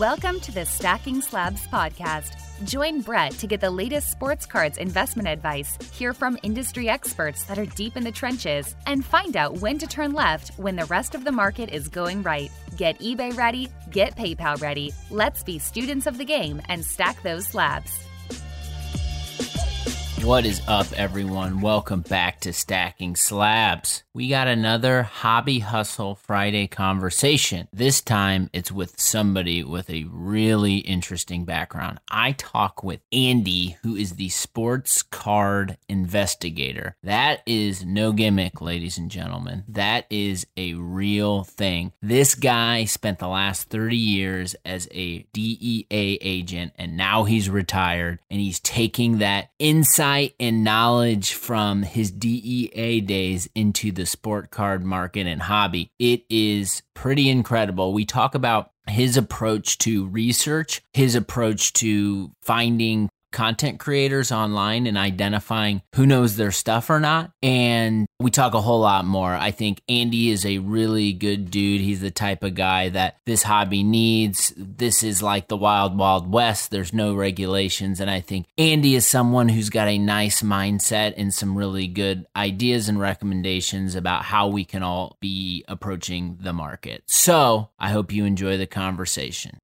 Welcome to the Stacking Slabs podcast. Join Brett to get the latest sports cards investment advice, hear from industry experts that are deep in the trenches, and find out when to turn left when the rest of the market is going right. Get eBay ready, get PayPal ready. Let's be students of the game and stack those slabs. What is up, everyone? Welcome back to Stacking Slabs. We got another Hobby Hustle Friday conversation. This time it's with somebody with a really interesting background. I talk with Andy, who is the sports card investigator. That is no gimmick, ladies and gentlemen. That is a real thing. This guy spent the last 30 years as a DEA agent and now he's retired and he's taking that inside insight and knowledge from his DEA days into the sport card market and hobby. It is pretty incredible. We talk about his approach to research, his approach to finding content creators online and identifying who knows their stuff or not. And we talk a whole lot more. I think Andy is a really good dude. He's the type of guy that this hobby needs. This is like the wild, wild west. There's no regulations. And I think Andy is someone who's got a nice mindset and some really good ideas and recommendations about how we can all be approaching the market. So I hope you enjoy the conversation.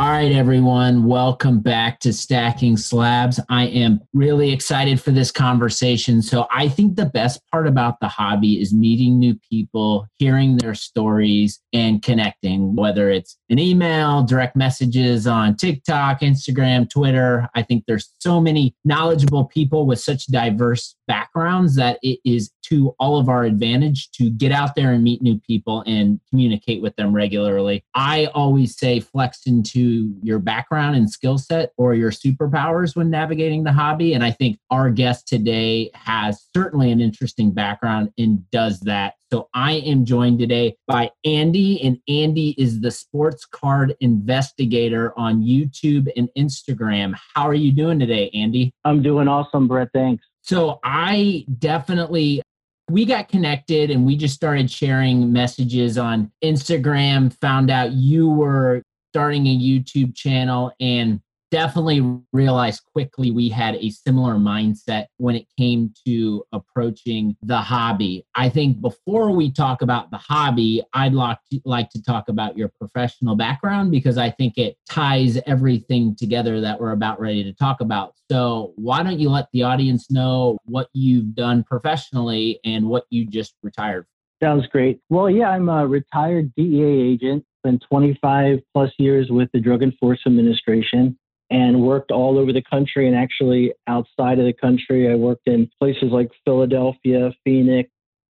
All right, everyone, welcome back to Stacking Slabs. I am really excited for this conversation. So, I think the best part about the hobby is meeting new people, hearing their stories, and connecting, whether it's an email, direct messages on TikTok, Instagram, Twitter. I think there's so many knowledgeable people with such diverse backgrounds that it is to all of our advantage to get out there and meet new people and communicate with them regularly. I always say flex into your background and skill set or your superpowers when navigating the hobby. And I think our guest today has certainly an interesting background and does that. So I am joined today by Andy, and Andy is the sports card investigator on YouTube and Instagram. How are you doing today, Andy? I'm doing awesome, Brett. Thanks. So I definitely we got connected and we just started sharing messages on Instagram, found out you were starting a YouTube channel and definitely realized quickly we had a similar mindset when it came to approaching the hobby. I think before we talk about the hobby, I'd like to, talk about your professional background because I think it ties everything together that we're about ready to talk about. So, why don't you let the audience know what you've done professionally and what you just retired? Sounds great. Well, yeah, I'm a retired DEA agent. Been 25 plus years with the Drug Enforcement Administration and worked all over the country and actually outside of the country. I worked in places like Philadelphia, Phoenix,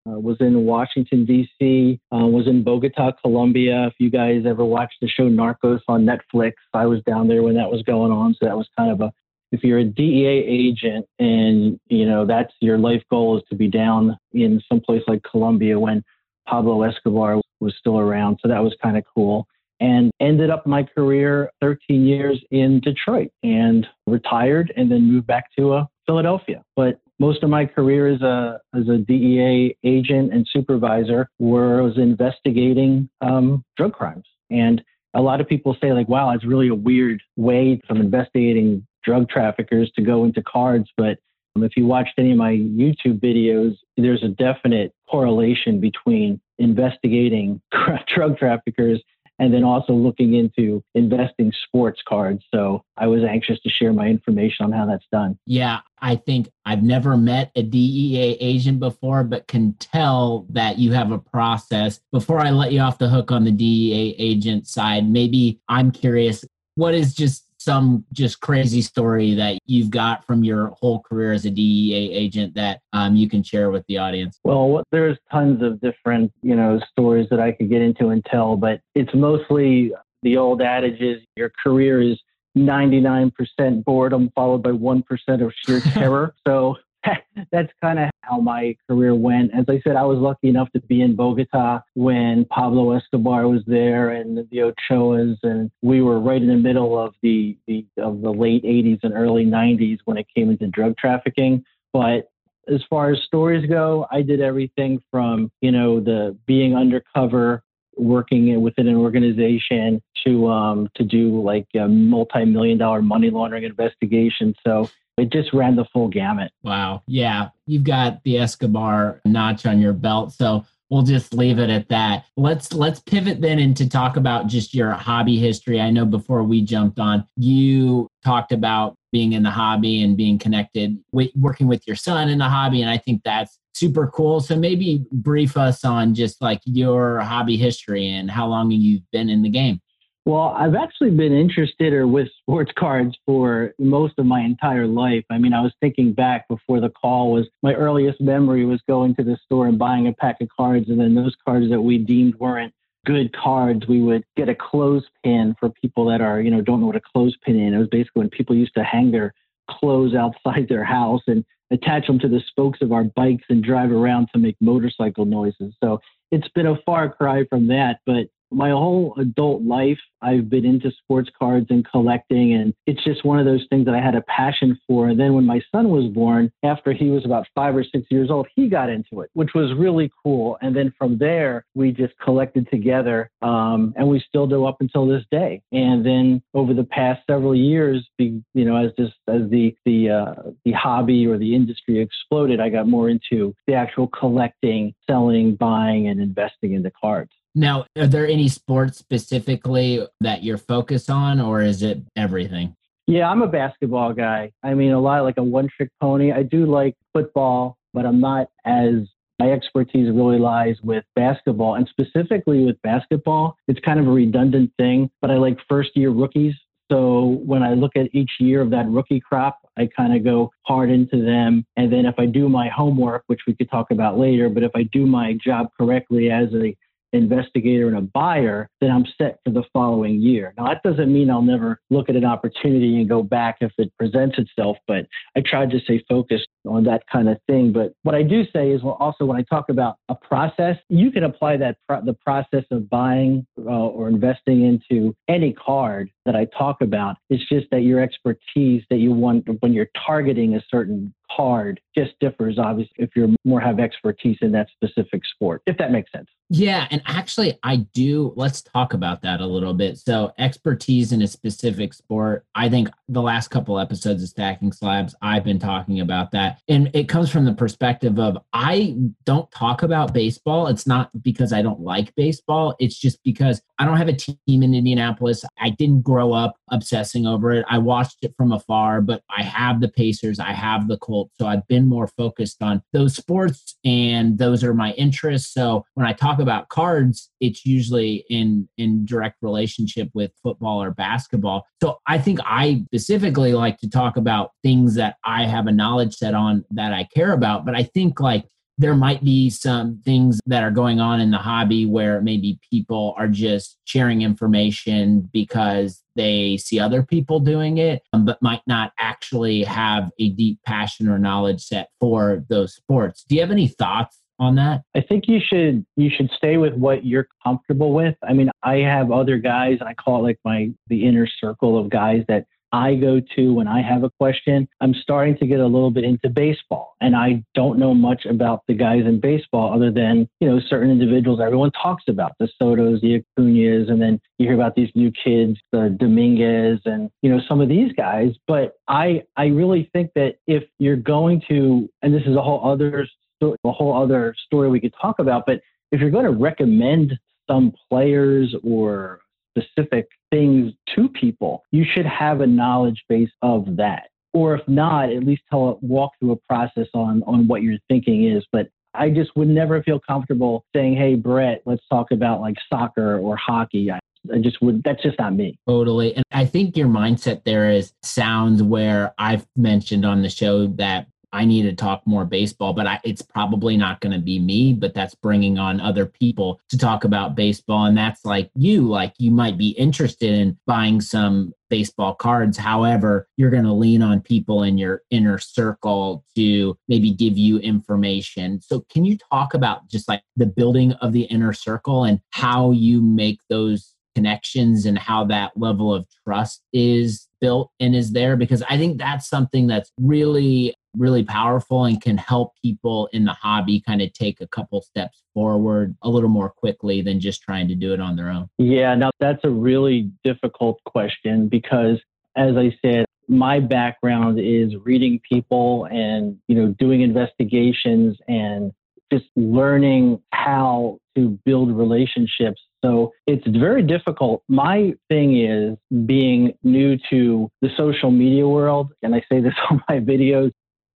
uh, was in Washington, D.C., uh, was in Bogota, Colombia. If you guys ever watched the show Narcos on Netflix, I was down there when that was going on. So that was kind of a, if you're a DEA agent and, you know, that's your life goal is to be down in some place like Colombia when Pablo Escobar was still around. So that was kind of cool and ended up my career 13 years in Detroit and retired and then moved back to uh, Philadelphia. But most of my career as a as a DEA agent and supervisor was investigating um, drug crimes. And a lot of people say like, "Wow, it's really a weird way from investigating drug traffickers to go into cards." But um, if you watched any of my YouTube videos, there's a definite correlation between investigating drug traffickers and then also looking into investing sports cards. So I was anxious to share my information on how that's done. Yeah, I think I've never met a DEA agent before, but can tell that you have a process. Before I let you off the hook on the DEA agent side, maybe I'm curious what is just some just crazy story that you've got from your whole career as a DEA agent that um, you can share with the audience? Well, there's tons of different, you know, stories that I could get into and tell, but it's mostly the old adage is your career is 99% boredom followed by 1% of sheer terror. so that's kind of how my career went. As I said, I was lucky enough to be in Bogota when Pablo Escobar was there and the Ochoas, and we were right in the middle of the, the of the late 80s and early 90s when it came into drug trafficking. But as far as stories go, I did everything from you know the being undercover working within an organization to um, to do like a multi-million dollar money laundering investigation. So it just ran the full gamut. Wow. Yeah. You've got the Escobar notch on your belt. So we'll just leave it at that. Let's let's pivot then into talk about just your hobby history. I know before we jumped on, you talked about being in the hobby and being connected with working with your son in the hobby and I think that's super cool. So maybe brief us on just like your hobby history and how long you've been in the game. Well, I've actually been interested or with sports cards for most of my entire life. I mean, I was thinking back before the call was my earliest memory was going to the store and buying a pack of cards and then those cards that we deemed weren't good cards, we would get a clothespin for people that are, you know, don't know what a clothespin is. It was basically when people used to hang their clothes outside their house and attach them to the spokes of our bikes and drive around to make motorcycle noises. So it's been a far cry from that, but my whole adult life, I've been into sports cards and collecting, and it's just one of those things that I had a passion for. And then when my son was born, after he was about five or six years old, he got into it, which was really cool. And then from there, we just collected together, um, and we still do up until this day. And then over the past several years, you know, as this as the the uh, the hobby or the industry exploded, I got more into the actual collecting, selling, buying, and investing in the cards. Now, are there any sports specifically that you're focused on, or is it everything? Yeah, I'm a basketball guy. I mean, a lot like a one trick pony. I do like football, but I'm not as my expertise really lies with basketball and specifically with basketball. It's kind of a redundant thing, but I like first year rookies. So when I look at each year of that rookie crop, I kind of go hard into them. And then if I do my homework, which we could talk about later, but if I do my job correctly as a investigator and a buyer, then I'm set for the following year. Now, that doesn't mean I'll never look at an opportunity and go back if it presents itself, but I tried to stay focused on that kind of thing. But what I do say is well, also when I talk about a process, you can apply that the process of buying uh, or investing into any card that I talk about. It's just that your expertise that you want when you're targeting a certain card just differs obviously if you're more have expertise in that specific sport if that makes sense yeah and actually i do let's talk about that a little bit so expertise in a specific sport i think the last couple episodes of stacking slabs i've been talking about that and it comes from the perspective of I don't talk about baseball. It's not because I don't like baseball. It's just because I don't have a team in Indianapolis. I didn't grow up obsessing over it. I watched it from afar, but I have the Pacers, I have the Colts. So I've been more focused on those sports and those are my interests. So when I talk about cards, it's usually in in direct relationship with football or basketball. So I think I specifically like to talk about things that I have a knowledge set on that I care about, but I think like there might be some things that are going on in the hobby where maybe people are just sharing information because they see other people doing it, um, but might not actually have a deep passion or knowledge set for those sports. Do you have any thoughts on that? I think you should you should stay with what you're comfortable with. I mean, I have other guys, I call it like my the inner circle of guys that I go to when I have a question. I'm starting to get a little bit into baseball, and I don't know much about the guys in baseball other than you know certain individuals everyone talks about the Sotos, the Acuñas, and then you hear about these new kids, the Dominguez, and you know some of these guys. But I I really think that if you're going to, and this is a whole other a whole other story we could talk about, but if you're going to recommend some players or specific things to people, you should have a knowledge base of that. Or if not, at least tell walk through a process on on what your thinking is. But I just would never feel comfortable saying, "Hey, Brett, let's talk about like soccer or hockey." I, I just would. That's just not me. Totally, and I think your mindset there is sounds where I've mentioned on the show that I need to talk more baseball, but I, it's probably not going to be me, but that's bringing on other people to talk about baseball. And that's like you, like you might be interested in buying some baseball cards. However, you're going to lean on people in your inner circle to maybe give you information. So, can you talk about just like the building of the inner circle and how you make those connections and how that level of trust is built and is there because I think that's something that's really really powerful and can help people in the hobby kind of take a couple steps forward a little more quickly than just trying to do it on their own? Yeah, now that's a really difficult question because as I said, my background is reading people and, you know, doing investigations and just learning how to build relationships. So it's very difficult. My thing is being new to the social media world, and I say this on my videos.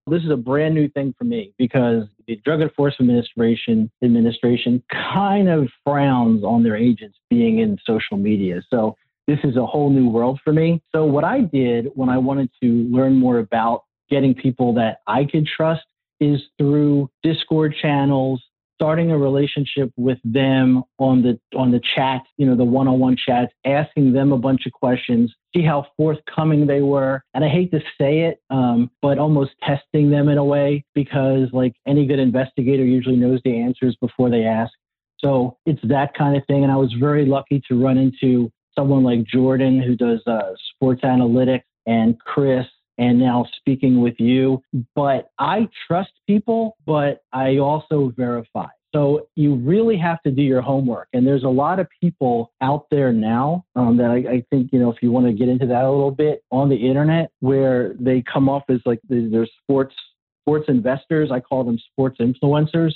This is a brand new thing for me because the Drug Enforcement Administration administration kind of frowns on their agents being in social media. So this is a whole new world for me. So what I did when I wanted to learn more about getting people that I could trust is through Discord channels, starting a relationship with them on the on the chat, you know, the one-on-one chats, asking them a bunch of questions, see how forthcoming they were. And I hate to say it, um, but almost testing them in a way because like any good investigator usually knows the answers before they ask. So it's that kind of thing. And I was very lucky to run into someone like Jordan who does uh, sports analytics and Chris and now speaking with you. But I trust people, but I also verify. So you really have to do your homework. And there's a lot of people out there now um, that I, I, think, you know, if you want to get into that a little bit on the internet where they come off as like they're sports sports investors. I call them sports influencers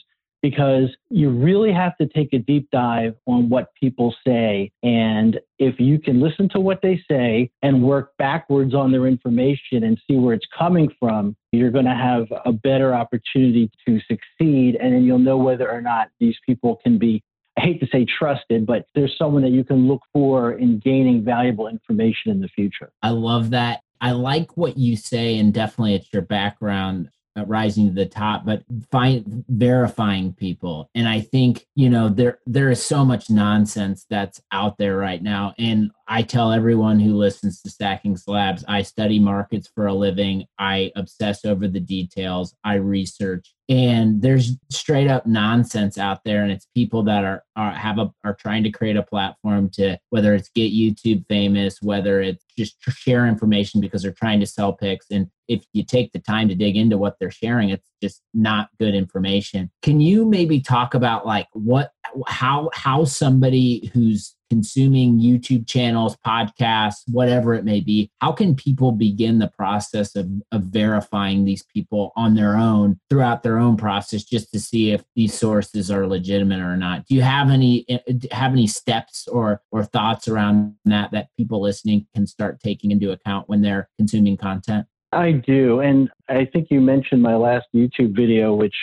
because you really have to take a deep dive on what people say. And if you can listen to what they say and work backwards on their information and see where it's coming from, you're going to have a better opportunity to succeed. And then you'll know whether or not these people can be I hate to say trusted, but there's someone that you can look for in gaining valuable information in the future. I love that. I like what you say, and definitely it's your background Uh, rising to the top but find verifying people and i think you know there there is so much nonsense that's out there right now and I tell everyone who listens to Stacking Slabs, I study markets for a living. I obsess over the details. I research, and there's straight up nonsense out there, and it's people that are, are have a are trying to create a platform to whether it's get YouTube famous, whether it's just share information because they're trying to sell picks. And if you take the time to dig into what they're sharing, it's just not good information. Can you maybe talk about like what how how somebody who's consuming YouTube channels, podcasts, whatever it may be, how can people begin the process of, of verifying these people on their own throughout their own process just to see if these sources are legitimate or not? Do you have any eh, have any steps or or thoughts around that that people listening can start taking into account when they're consuming content? I do. And I think you mentioned my last YouTube video, which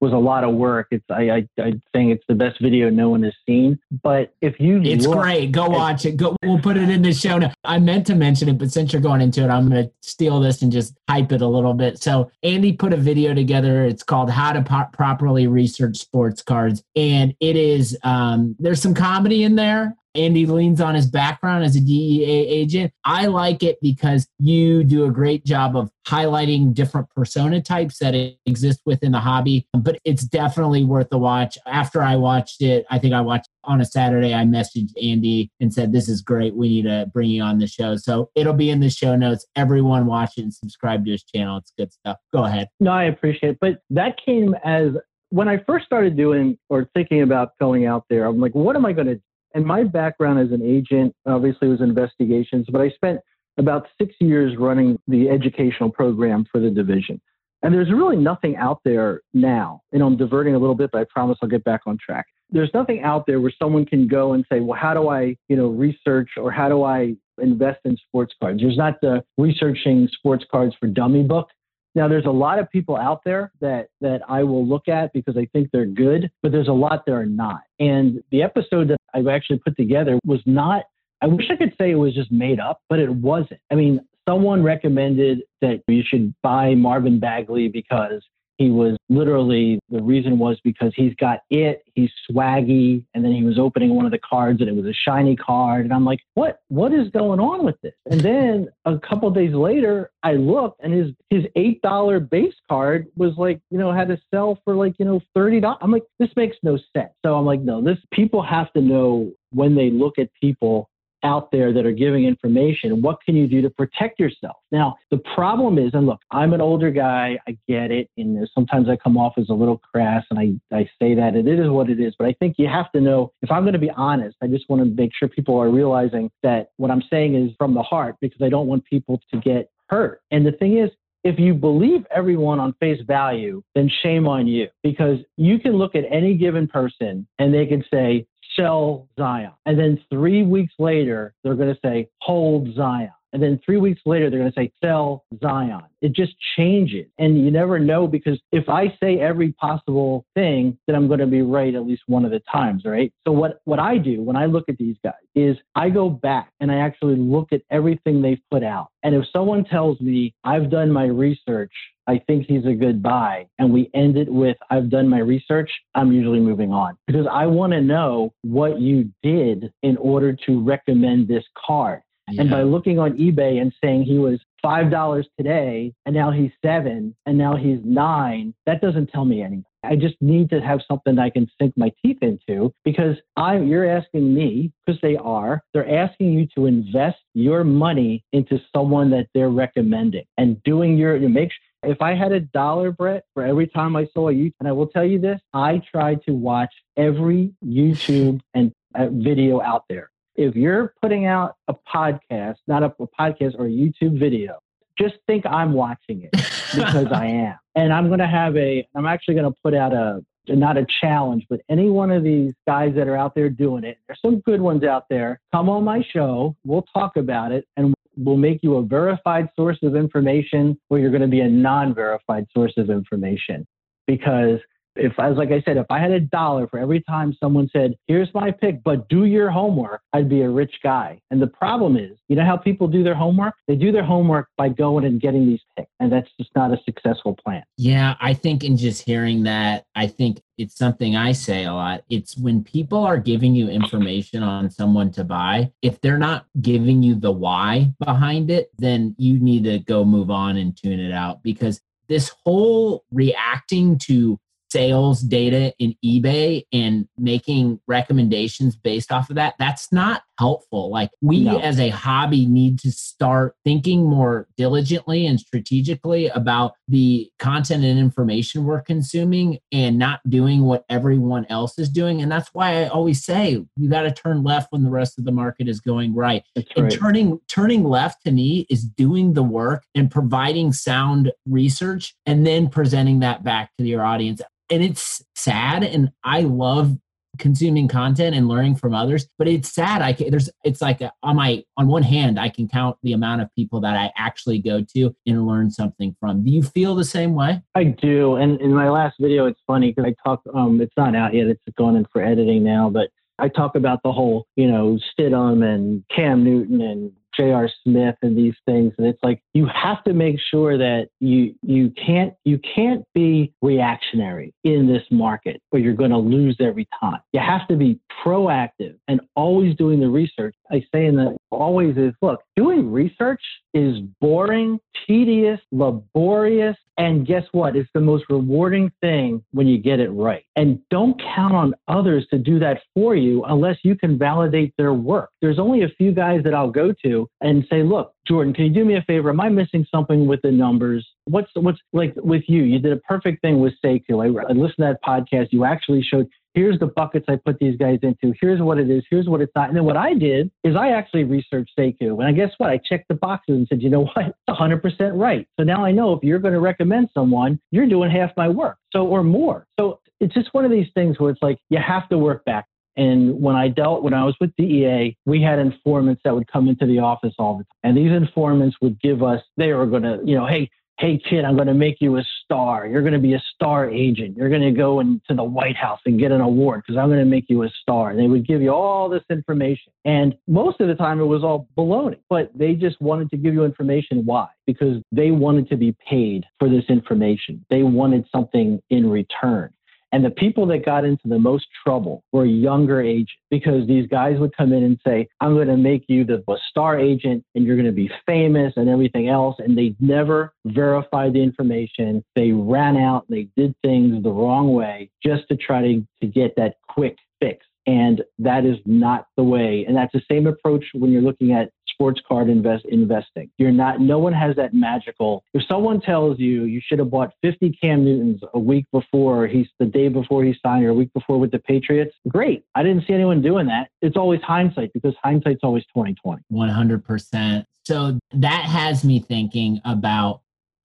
was a lot of work. It's I, I I think it's the best video no one has seen. But if you It's great. Go watch it. Go we'll put it in the show notes. I meant to mention it, but since you're going into it, I'm gonna steal this and just hype it a little bit. So Andy put a video together. It's called How to po- Properly Research Sports Cards. And it is um there's some comedy in there. Andy leans on his background as a DEA agent. I like it because you do a great job of highlighting different persona types that exist within the hobby, but it's definitely worth a watch. After I watched it, I think I watched on a Saturday, I messaged Andy and said, This is great. We need to bring you on the show. So it'll be in the show notes. Everyone watch it and subscribe to his channel. It's good stuff. Go ahead. No, I appreciate it. But that came as when I first started doing or thinking about going out there, I'm like, what am I going to and my background as an agent obviously was investigations, but I spent about six years running the educational program for the division. And there's really nothing out there now. Know, I'm diverting a little bit, but I promise I'll get back on track. There's nothing out there where someone can go and say, well, how do I, you know, research or how do I invest in sports cards? There's not the researching sports cards for dummy book. Now, there's a lot of people out there that that I will look at because I think they're good, but there's a lot that are not. And the episode that I've actually put together was not. I wish I could say it was just made up, but it wasn't. I mean, someone recommended that you should buy Marvin Bagley because he was literally the reason was because he's got it, he's swaggy, and then he was opening one of the cards and it was a shiny card. And I'm like, what what is going on with this? And then a couple days later, I looked and his his eight dollar base card was like, you know, had to sell for like, you know, thirty dollars. I'm like, this makes no sense. So I'm like, no, this people have to know when they look at people out there that are giving information. What can you do to protect yourself? Now, the problem is, and look, I'm an older guy. I get it. And sometimes I come off as a little crass and I, I say that and it is what it is. But I think you have to know if I'm going to be honest, I just want to make sure people are realizing that what I'm saying is from the heart because I don't want people to get hurt. And the thing is, if you believe everyone on face value, then shame on you because you can look at any given person and they can say, sell Zion. And then three weeks later, they're going to say, hold Zion. And then three weeks later, they're going to say, sell Zion. It just changes. And you never know because if I say every possible thing, then I'm going to be right at least one of the times, right? So what, what I do when I look at these guys is I go back and I actually look at everything they've put out. And if someone tells me I've done my research I think he's a good buy, and we end it with, I've done my research, I'm usually moving on because I want to know what you did in order to recommend this card. Yeah. And by looking on eBay and saying he was $5 today and now he's seven and now he's nine, that doesn't tell me anything. I just need to have something I can sink my teeth into because I you're asking me because they are they're asking you to invest your money into someone that they're recommending and doing your you make if I had a dollar, Brett, for every time I saw a YouTube, and I will tell you this, I try to watch every YouTube and uh, video out there if you're putting out a podcast, not a, a podcast or a YouTube video, just think I'm watching it because I am. And I'm going to have a, I'm actually going to put out a, not a challenge, but any one of these guys that are out there doing it, there's some good ones out there. Come on my show. We'll talk about it and we'll make you a verified source of information or you're going to be a non verified source of information. Because if I was like I said, if I had a dollar for every time someone said, "Here's my pick, but do your homework," I'd be a rich guy. And the problem is, you know how people do their homework? They do their homework by going and getting these picks, and that's just not a successful plan. Yeah, I think in just hearing that, I think it's something I say a lot. It's when people are giving you information on someone to buy, if they're not giving you the why behind it, then you need to go move on and tune it out because this whole reacting to sales data in eBay and making recommendations based off of that, that's not helpful. Like we no. as a hobby need to start thinking more diligently and strategically about the content and information we're consuming and not doing what everyone else is doing. And that's why I always say you got to turn left when the rest of the market is going right. That's and right. turning turning left to me is doing the work and providing sound research and then presenting that back to your audience and it's sad and i love consuming content and learning from others. But it's sad. I can, there's it's like a, on my on one hand i can count the amount of people that i actually go to and learn something from. Do you feel the same way? I do. And in my last video it's funny because i talk um it's not out yet. It's going in for editing now but I talk about the whole, you know, Stidham and Cam Newton and J.R. Smith and these things. And it's like you have to make sure that you you can't you can't be reactionary in this market or you're going to lose every time. You have to be proactive and always doing the research. I say in the always is look, doing research is boring, tedious, laborious, and guess what? It's the most rewarding thing when you get it right. And don't count on others to do that for you unless you can validate their work. There's only a few guys that I'll go to and say, look, Jordan, can you do me a favor? Am I missing something with the numbers? What's what's like with you? You did a perfect thing with Sekou. I, I listened to that podcast. You actually showed here's the buckets I put these guys into. Here's what it is. Here's what it's not. And then what I did is I actually researched Sekou. And I guess what? I checked the boxes and said, you know what? It's 100% right. So now I know if you're going to recommend someone, you're doing half my work. So, or more. So it's just one of these things where it's like you have to work back. And when I dealt, when I was with DEA, we had informants that would come into the office all the time. And these informants would give us, they were going to, you know, hey, hey kid, I'm going to make you a star. You're going to be a star agent. You're going to go into the White House and get an award because I'm going to make you a star. And they would give you all this information. And most of the time it was all baloney, but they just wanted to give you information. Why? Because they wanted to be paid for this information. They wanted something in return. And the people that got into the most trouble were younger agents because these guys would come in and say, I'm going to make you the star agent and you're going to be famous and everything else. And they never verified the information. They ran out, they did things the wrong way just to try to, to get that quick fix. And that is not the way. And that's the same approach when you're looking at sports card invest investing. You're not no one has that magical. If someone tells you you should have bought 50 Cam Newtons a week before he's the day before he signed or a week before with the Patriots, great. I didn't see anyone doing that. It's always hindsight because hindsight's always 2020. 100%. So that has me thinking about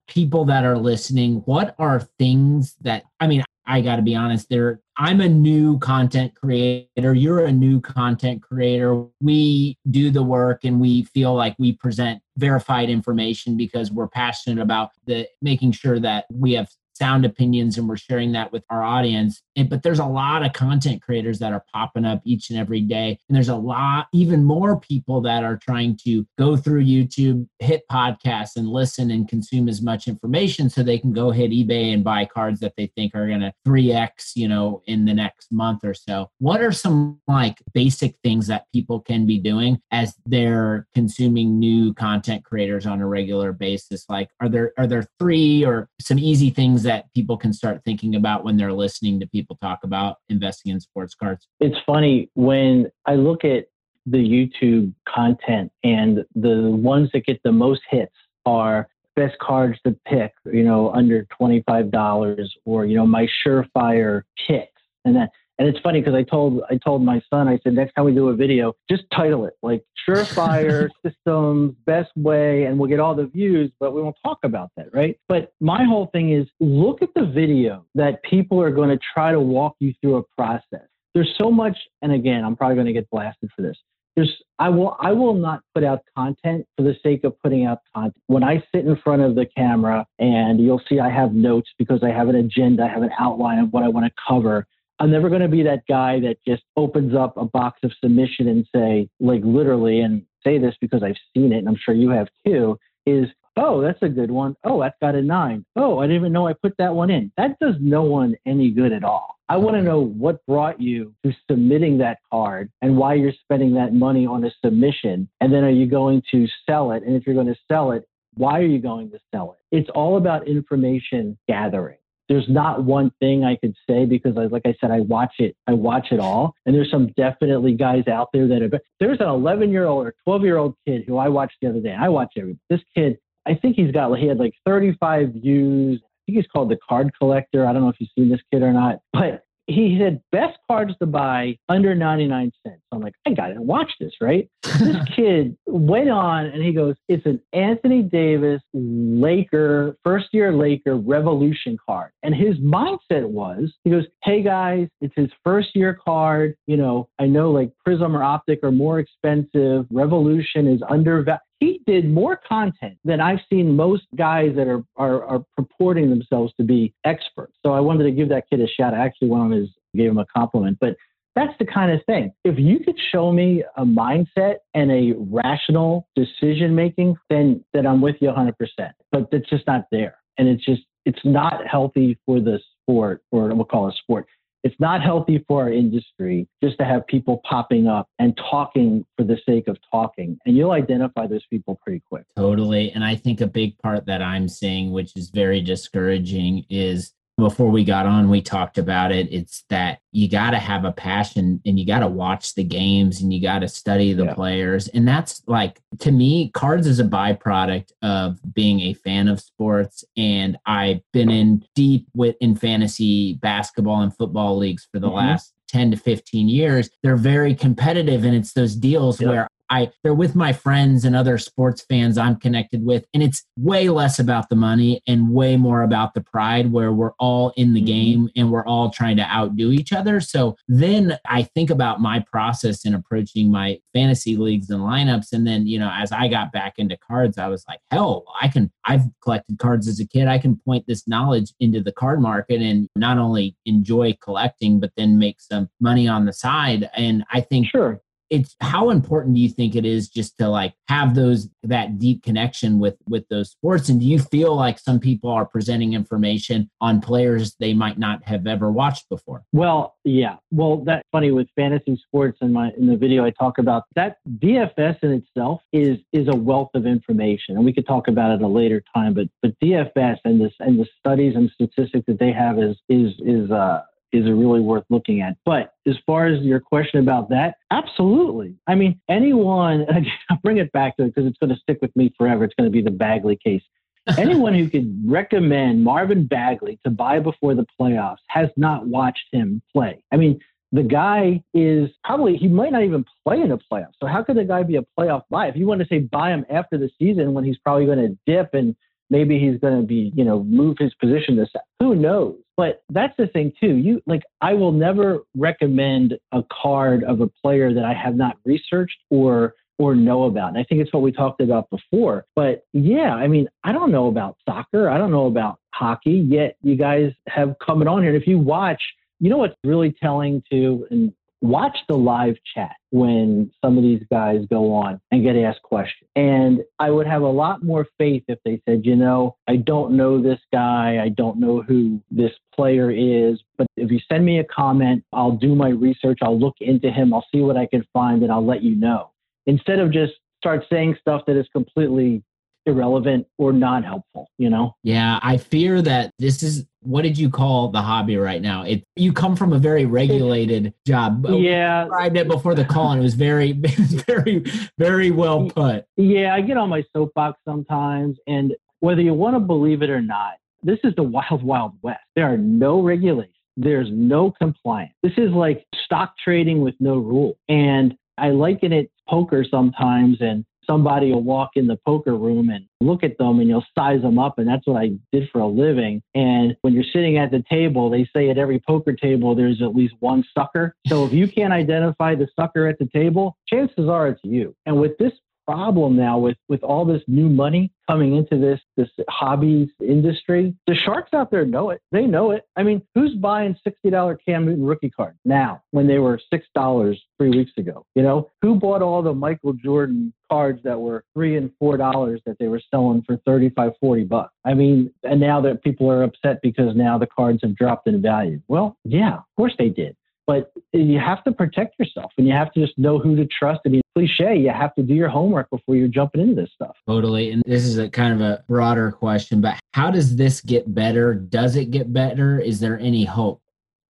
people that are listening. What are things that I mean, I got to be honest, there I'm a new content creator. You're a new content creator. We do the work and we feel like we present verified information because we're passionate about the making sure that we have sound opinions and we're sharing that with our audience. But there's a lot of content creators that are popping up each and every day. And there's a lot, even more people that are trying to go through YouTube, hit podcasts and listen and consume as much information so they can go hit eBay and buy cards that they think are going to 3X, you know, in the next month or so. What are some like basic things that people can be doing as they're consuming new content creators on a regular basis? Like, are there, are there three or some easy things that people can start thinking about when they're listening to people talk about investing in sports cards? It's funny when I look at the YouTube content and the ones that get the most hits are best cards to pick, you know, under $25 or, you know, my surefire picks. And that and it's funny because I told I told my son, I said, next time we do a video, just title it like Surefire Systems Best Way, and we'll get all the views, but we won't talk about that, right? But my whole thing is look at the video that people are going to try to walk you through a process. There's so much, and again, I'm probably going to get blasted for this. There's I will I will not put out content for the sake of putting out content. When I sit in front of the camera and you'll see I have notes because I have an agenda, I have an outline of what I want to cover I'm never going to be that guy that just opens up a box of submission and say, like literally, and say this because I've seen it, and I'm sure you have too, is, oh, that's a good one. Oh, that's got a nine. Oh, I didn't even know I put that one in. That does no one any good at all. I want to know what brought you to submitting that card and why you're spending that money on a submission. And then are you going to sell it? And if you're going to sell it, why are you going to sell it? It's all about information gathering there's not one thing I could say because I, like I said, I watch it, I watch it all. And there's some definitely guys out there that have, there's an 11 year old or 12 year old kid who I watched the other day. I watch every, this kid, I think he's got, he had like 35 views. I think he's called the card collector. I don't know if you've seen this kid or not, but he said best cards to buy under 99 cents. I'm like, I got to watch this, right? this kid went on and he goes, it's an Anthony Davis Laker, first year Laker revolution card. And his mindset was, he goes, hey guys, it's his first year card. You know, I know like Prism or Optic are more expensive. Revolution is undervalued he did more content than I've seen most guys that are, are, are purporting themselves to be experts. So I wanted to give that kid a shout. I actually went on his, gave him a compliment, but that's the kind of thing. If you could show me a mindset and a rational decision making, then then I'm with you 100%. But it's just not there, and it's just it's not healthy for the sport, or we'll call it sport it's not healthy for our industry just to have people popping up and talking for the sake of talking. And you'll identify those people pretty quick. Totally. And I think a big part that I'm seeing, which is very discouraging, is before we got on, we talked about it. It's that you got to have a passion and you got to watch the games and you got to study the yeah. players. And that's like, to me, cards is a byproduct of being a fan of sports. And I've been in deep with in fantasy basketball and football leagues for the mm-hmm. last 10 to 15 years, they're very competitive. And it's those deals yep. where I they're with my friends and other sports fans I'm connected with, and it's way less about the money and way more about the pride where we're all in the mm-hmm. game and we're all trying to outdo each other. So then I think about my process in approaching my fantasy leagues and lineups. And then, you know, as I got back into cards, I was like, hell, I can I've collected cards as a kid. I can point this knowledge into the card market and not only enjoy collecting, but then make some money on the side. And I think sure it's how important do you think it is just to like have those that deep connection with with those sports? And do you feel like some people are presenting information on players they might not have ever watched before? Well yeah. Well that's funny with fantasy sports in my in the video i talk about that dfs in itself is is a wealth of information and we could talk about it at a later time but but dfs and this and the studies and statistics that they have is is is uh is it really worth looking at. But as far as your question about that, absolutely. I mean, anyone, I'll bring it back to it because it's going to stick with me forever. It's going to be the Bagley case. Anyone who could recommend Marvin Bagley to buy before the playoffs has not watched him play. I mean, the guy is probably he might not even play in the playoffs. So how could the guy be a playoff buy? If you want to say buy him after the season when he's probably going to dip and maybe he's going to be you know move his position to who knows. But that's the thing too. You like I will never recommend a card of a player that I have not researched or or know about. And I think it's what we talked about before. But yeah, I mean, I don't know about soccer. I don't know about hockey, yet you guys have coming on here. And if you watch you know what's really telling too, and watch the live chat when some of these guys go on and get asked questions. And I would have a lot more faith if they said, you know, I don't know this guy, I don't know who this player is, but if you send me a comment, I'll do my research, I'll look into him, I'll see what I can find, and I'll let you know. Instead of just start saying stuff that is completely irrelevant or not helpful, you know? Yeah, I fear that this is what did you call the hobby right now? It you come from a very regulated job. Yeah, described it before the call, and it was very, very, very well put. Yeah, I get on my soapbox sometimes, and whether you want to believe it or not, this is the wild, wild west. There are no regulations. There's no compliance. This is like stock trading with no rule. And I liken it poker sometimes, and somebody will walk in the poker room and look at them and you'll size them up. And that's what I did for a living. And when you're sitting at the table, they say at every poker table, there's at least one sucker. So if you can't identify the sucker at the table, chances are it's you. And with this problem now with with all this new money coming into this this hobbies industry. The sharks out there know it. They know it. I mean, who's buying sixty dollar Cam Newton rookie card now when they were six dollars three weeks ago? You know, who bought all the Michael Jordan cards that were three and four dollars that they were selling for 35 40 bucks i mean and now that people are upset because now the cards have dropped in value well yeah of course they did but you have to protect yourself and you have to just know who to trust. I mean, cliche, you have to do your homework before you're jumping into this stuff. Totally. And this is a kind of a broader question, but how does this get better? Does it get better? Is there any hope?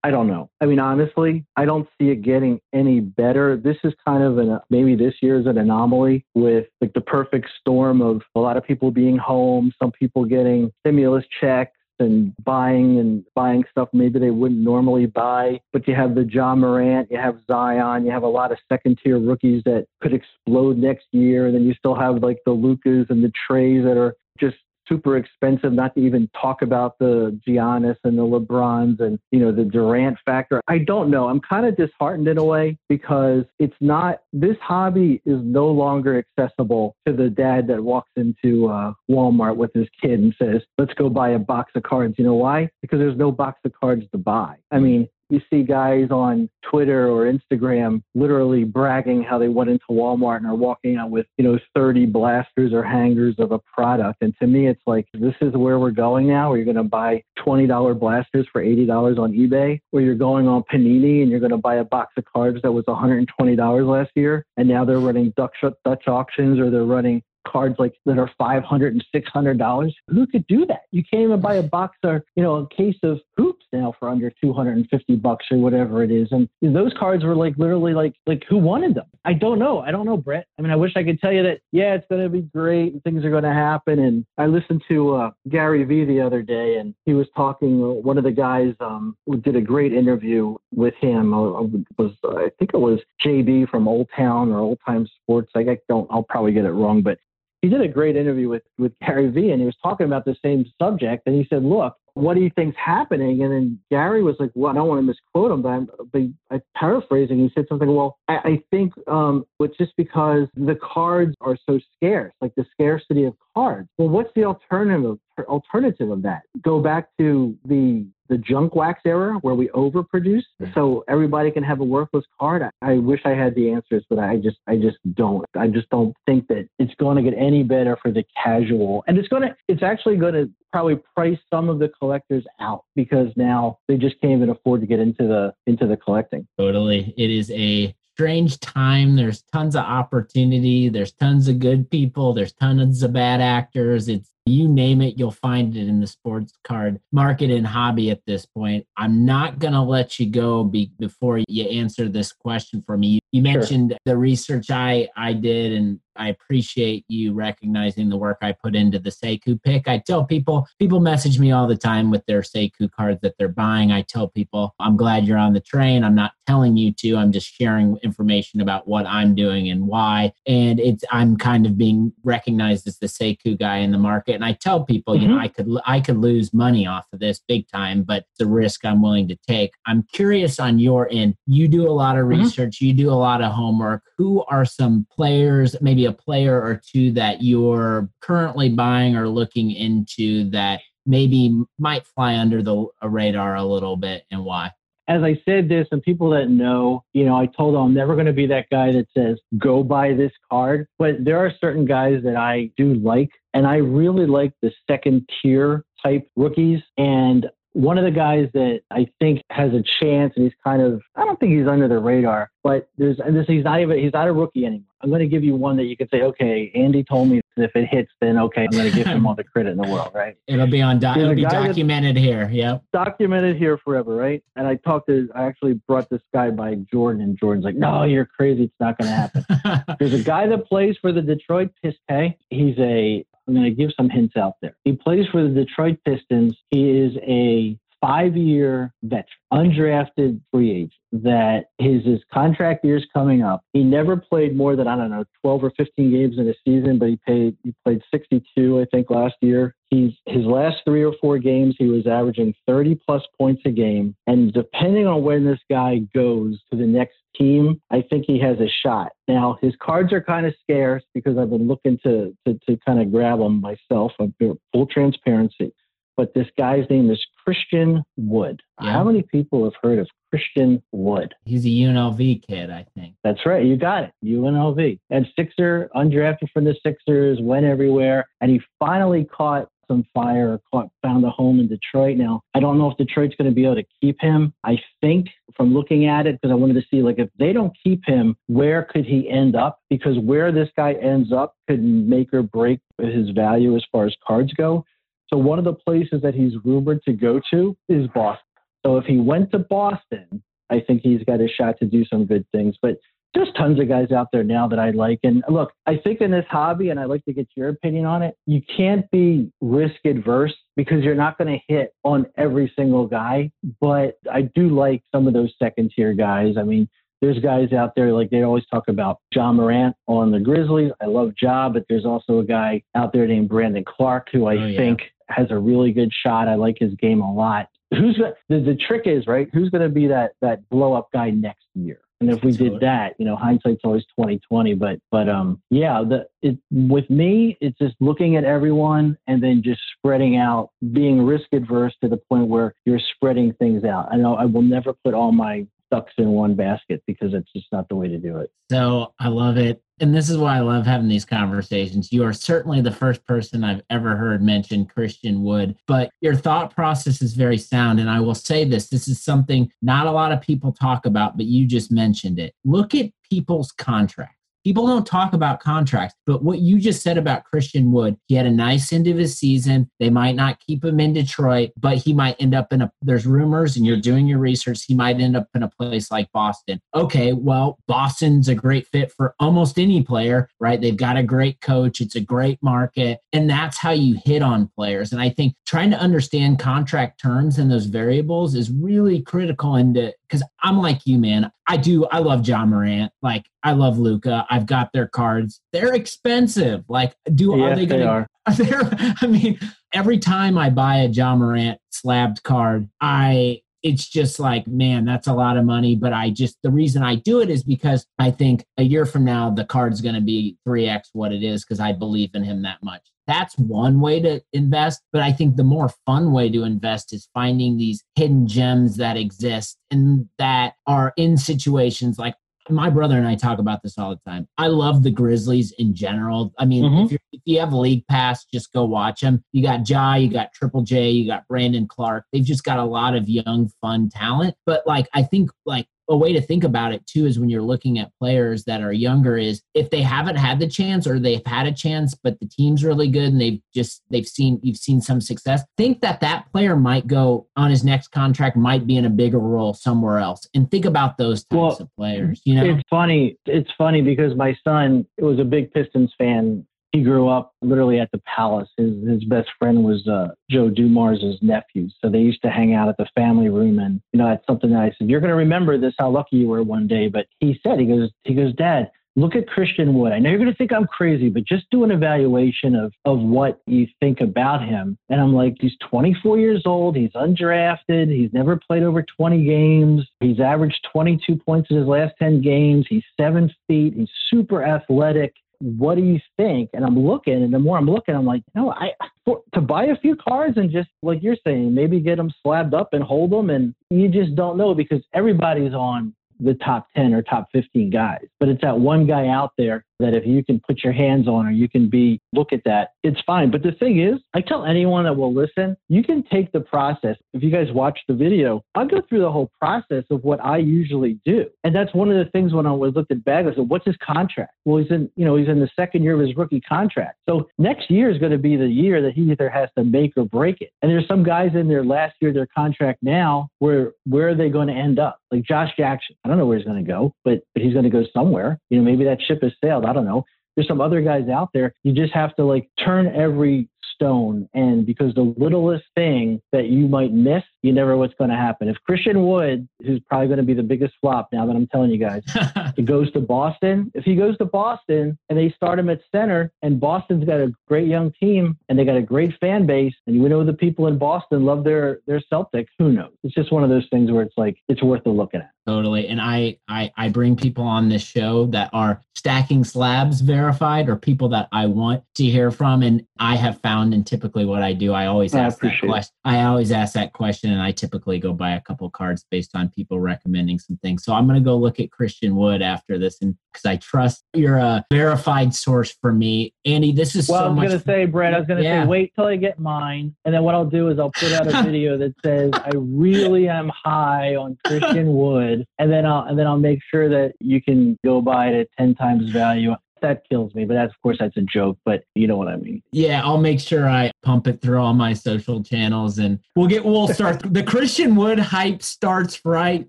I don't know. I mean, honestly, I don't see it getting any better. This is kind of an maybe this year is an anomaly with like the perfect storm of a lot of people being home, some people getting stimulus checks, and buying and buying stuff maybe they wouldn't normally buy. But you have the Ja Morant, you have Zion, you have a lot of second tier rookies that could explode next year. And then you still have like the Lukas and the Traes that are just super expensive, not to even talk about the Giannis and the LeBrons and, you know, the Durant factor. I don't know. I'm kind of disheartened in a way because it's not, this hobby is no longer accessible to the dad that walks into uh, Walmart with his kid and says, let's go buy a box of cards. You know why? Because there's no box of cards to buy. I mean, you see guys on Twitter or Instagram literally bragging how they went into Walmart and are walking out with, you know, 30 blasters or hangers of a product. And to me, it's like, this is where we're going now, where you're going to buy $20 blasters for $80 on eBay, or you're going on Panini and you're going to buy a box of cards that was $120 last year. And now they're running Dutch, Dutch auctions or they're running cards like that are five hundred and six hundred dollars. Who could do that? You can't even buy a box or you know a case of hoops now for under two hundred and fifty bucks or whatever it is. And those cards were like literally like like who wanted them? I don't know. I don't know, Brett. I mean, I wish I could tell you that yeah, it's going to be great and things are going to happen. And I listened to uh, Gary Vee the other day, and he was talking. Uh, one of the guys um, did a great interview with him. Uh, was I think it was JB from Old Town or Old Time Sports. I don't. I'll probably get it wrong, but he did a great interview with, with Gary Vee and he was talking about the same subject. And he said, look, what do you think's happening? And then Gary was like, well, I don't want to misquote him, but I'm, but I'm paraphrasing. He said something, well, I, I think um, it's just because the cards are so scarce, like the scarcity of cards. Well, what's the alternative alternative of that? Go back to the the junk wax era where we overproduce so everybody can have a worthless card. I, I wish I had the answers, but I just I just don't. I just don't think that it's going to get any better for the casual. And it's going to it's actually going to probably price some of the collectors out because now they just can't even afford to get into the into the collecting. Totally. It is a strange time. There's tons of opportunity. There's tons of good people. There's tons of bad actors. It's You name it, you'll find it in the sports card market and hobby at this point. I'm not going to let you go be, before you answer this question for me. You mentioned sure. the research I, I did, and I appreciate you recognizing the work I put into the Sekou pick. I tell people, people message me all the time with their Sekou cards that they're buying. I tell people, I'm glad you're on the train. I'm not telling you to, I'm just sharing information about what I'm doing and why. And it's, I'm kind of being recognized as the Sekou guy in the market. And I tell people, mm-hmm. you know, mm-hmm. I could, I could lose money off of this big time, but the risk I'm willing to take. I'm curious on your end. You do a lot of mm-hmm. research, mm-hmm. you do a lot of homework. Who are some players, maybe a player or two that you're currently buying or looking into that maybe might fly under the radar a little bit and why? As I said this, and people that know, you know, I told them I'm never going to be that guy that says, go buy this card. But there are certain guys that I do like, and I really like the second tier type rookies. And one of the guys that I think has a chance, and he's kind of, I don't think he's under the radar, but there's, this, he's not even, he's not a rookie anymore. I'm going to give you one that you could say, okay, Andy told me if it hits, then okay, I'm going to give him all the credit in the world, right? It'll be on, do- it'll be documented here. Yep. Documented here forever, right? And I talked to, I actually brought this guy by Jordan, and Jordan's like, no, you're crazy. It's not going to happen. There's a guy that plays for the Detroit Pistons. He's a I'm going to give some hints out there. He plays for the Detroit Pistons. He is a five year veteran, undrafted free agent that his, his contract year's coming up. He never played more than, I don't know, 12 or 15 games in a season, but he paid, he played 62, I think, last year. He's, his last three or four games, he was averaging 30 plus points a game. And depending on when this guy goes to the next team, I think he has a shot. Now, his cards are kind of scarce because I've been looking to, to, to kind of grab them myself. Full transparency but this guy's name is Christian Wood. Yeah. How many people have heard of Christian Wood? He's a UNLV kid, I think. That's right. You got it. UNLV. And Sixer, undrafted from the Sixers, went everywhere. And he finally caught some fire, caught, found a home in Detroit. Now, I don't know if Detroit's going to be able to keep him. I think from looking at it, because I wanted to see, like, if they don't keep him, where could he end up? Because where this guy ends up could make or break his value as far as cards go. So one of the places that he's rumored to go to is Boston. So if he went to Boston, I think he's got a shot to do some good things. But there's tons of guys out there now that I like. And look, I think in this hobby, and I'd like to get your opinion on it, you can't be risk adverse because you're not going to hit on every single guy. But I do like some of those second tier guys. I mean, there's guys out there like they always talk about Ja Morant on the Grizzlies. I love Ja, but there's also a guy out there named Brandon Clarke who I oh, yeah. think has a really good shot. I like his game a lot. Who's the, the, trick is right? Who's going to be that that blow up guy next year? And if we did that, you know, hindsight's always twenty twenty. But but um, yeah, the it with me, it's just looking at everyone and then just spreading out, being risk adverse to the point where you're spreading things out. I know I will never put all my ducks in one basket because it's just not the way to do it. So I love it. And this is why I love having these conversations. You are certainly the first person I've ever heard mention Christian Wood, but your thought process is very sound. And I will say this this is something not a lot of people talk about, but you just mentioned it. Look at people's contracts people don't talk about contracts, but what you just said about Christian Wood, he had a nice end of his season. They might not keep him in Detroit, but he might end up in a, there's rumors and you're doing your research, he might end up in a place like Boston. Okay, well, Boston's a great fit for almost any player, right? They've got a great coach, it's a great market, and that's how you hit on players. And I think trying to understand contract terms and those variables is really critical into because I'm like you, man. I do. I love Ja Morant. Like I love Luka. I've got their cards. They're expensive. Like, do yes, are they going to? Are. They're, I mean, every time I buy a Ja Morant slabbed card, I it's just like, man, that's a lot of money. But I just, the reason I do it is because I think a year from now, the card's going to be 3x what it is because I believe in him that much. That's one way to invest. But I think the more fun way to invest is finding these hidden gems that exist and that are in situations like my brother and I talk about this all the time. I love the Grizzlies in general. I mean, mm-hmm. if, if, you have a league pass, just go watch them. You got Ja, you got Triple J, you got Brandon Clarke. They've just got a lot of young, fun talent. But like, I think like a way to think about it too is when you're looking at players that are younger is if they haven't had the chance or they've had a chance but the team's really good and they've just they've seen you've seen some success think that that player might go on his next contract might be in a bigger role somewhere else. And think about those types well, of players you know? it's funny it's funny because my son was a big pistons fan he grew up literally at the palace. His his best friend was uh, Joe Dumars' nephew, so they used to hang out at the family room. And you know, that's something that I said, "You're going to remember this. How lucky you were one day." But he said, "He goes, he goes, Dad." Look at Christian Wood. I know you're going to think I'm crazy, but just do an evaluation of, of what you think about him. And I'm like, he's 24 years old. He's undrafted. He's never played over 20 games. He's averaged 22 points in his last 10 games. He's seven feet. He's super athletic what do you think? And I'm looking, and the more I'm looking, I'm like, no, I for, to buy a few cars and just like you're saying, maybe get them slabbed up and hold them, and you just don't know because everybody's on the top 10 or top 15 guys. But it's that one guy out there that if you can put your hands on or you can be look at that, it's fine. But the thing is, I tell anyone that will listen, you can take the process. If you guys watch the video, I'll go through the whole process of what I usually do. And that's one of the things when I was looked at Bagley, I said, what's his contract? Well, he's in, you know, he's in the second year of his rookie contract. So next year is going to be the year that he either has to make or break it. And there's some guys in their last year their contract now where where are they going to end up? Like Josh Jackson. I don't know where he's going to go, but but he's going to go somewhere. You know, maybe that ship has sailed. I don't know. There's some other guys out there. You just have to like turn every stone. And because the littlest thing that you might miss, you never know what's going to happen. If Christian Wood, who's probably going to be the biggest flop now that I'm telling you guys, he goes to Boston. If he goes to Boston and they start him at center, and Boston's got a great young team and they got a great fan base, and you know the people in Boston love their their Celtics. Who knows? It's just one of those things where it's like it's worth a look at. Totally. And I, I I bring people on this show that are stacking slabs verified or people that I want to hear from. And I have found and typically what I do, I always ask that question. I always ask that question and I typically go buy a couple cards based on people recommending some things. So I'm gonna go look at Christian Wood after this and because I trust you're a verified source for me. Andy, this is well, so I was much gonna say, Brett, I was gonna yeah. say wait till I get mine. And then what I'll do is I'll put out a video that says I really am high on Christian Wood and then I'll and then I'll make sure that you can go buy it at ten times value that kills me. But that's of course that's a joke, but you know what I mean. Yeah, I'll make sure I pump it through all my social channels, and we'll get we'll start. the Christian Wood hype starts right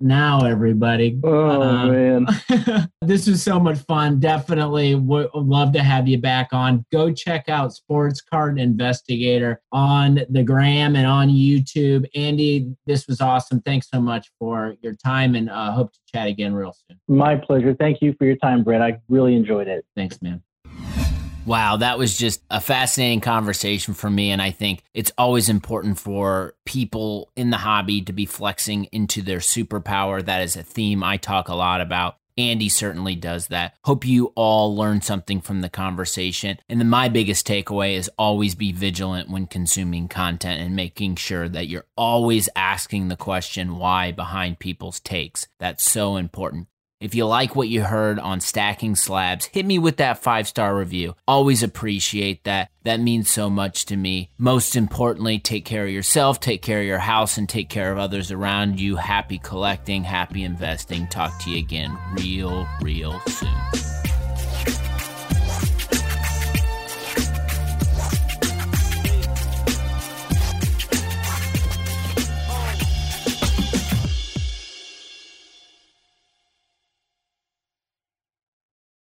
now, everybody. Oh um, man, this was so much fun. Definitely would love to have you back on. Go check out Sports Card Investigator on the gram and on YouTube. Andy, this was awesome. Thanks so much for your time, and uh, hope to chat again real soon. My pleasure. Thank you for your time, Brett. I really enjoyed it. Thanks, man. Wow, that was just a fascinating conversation for me. And I think it's always important for people in the hobby to be flexing into their superpower. That is a theme I talk a lot about. Andy certainly does that. Hope you all learned something from the conversation. And then my biggest takeaway is always be vigilant when consuming content and making sure that you're always asking the question why behind people's takes. That's so important. If you like what you heard on Stacking Slabs, hit me with that five star review. Always appreciate that. That means so much to me. Most importantly, take care of yourself, take care of your house, and take care of others around you. Happy collecting, happy investing. Talk to you again real, real soon.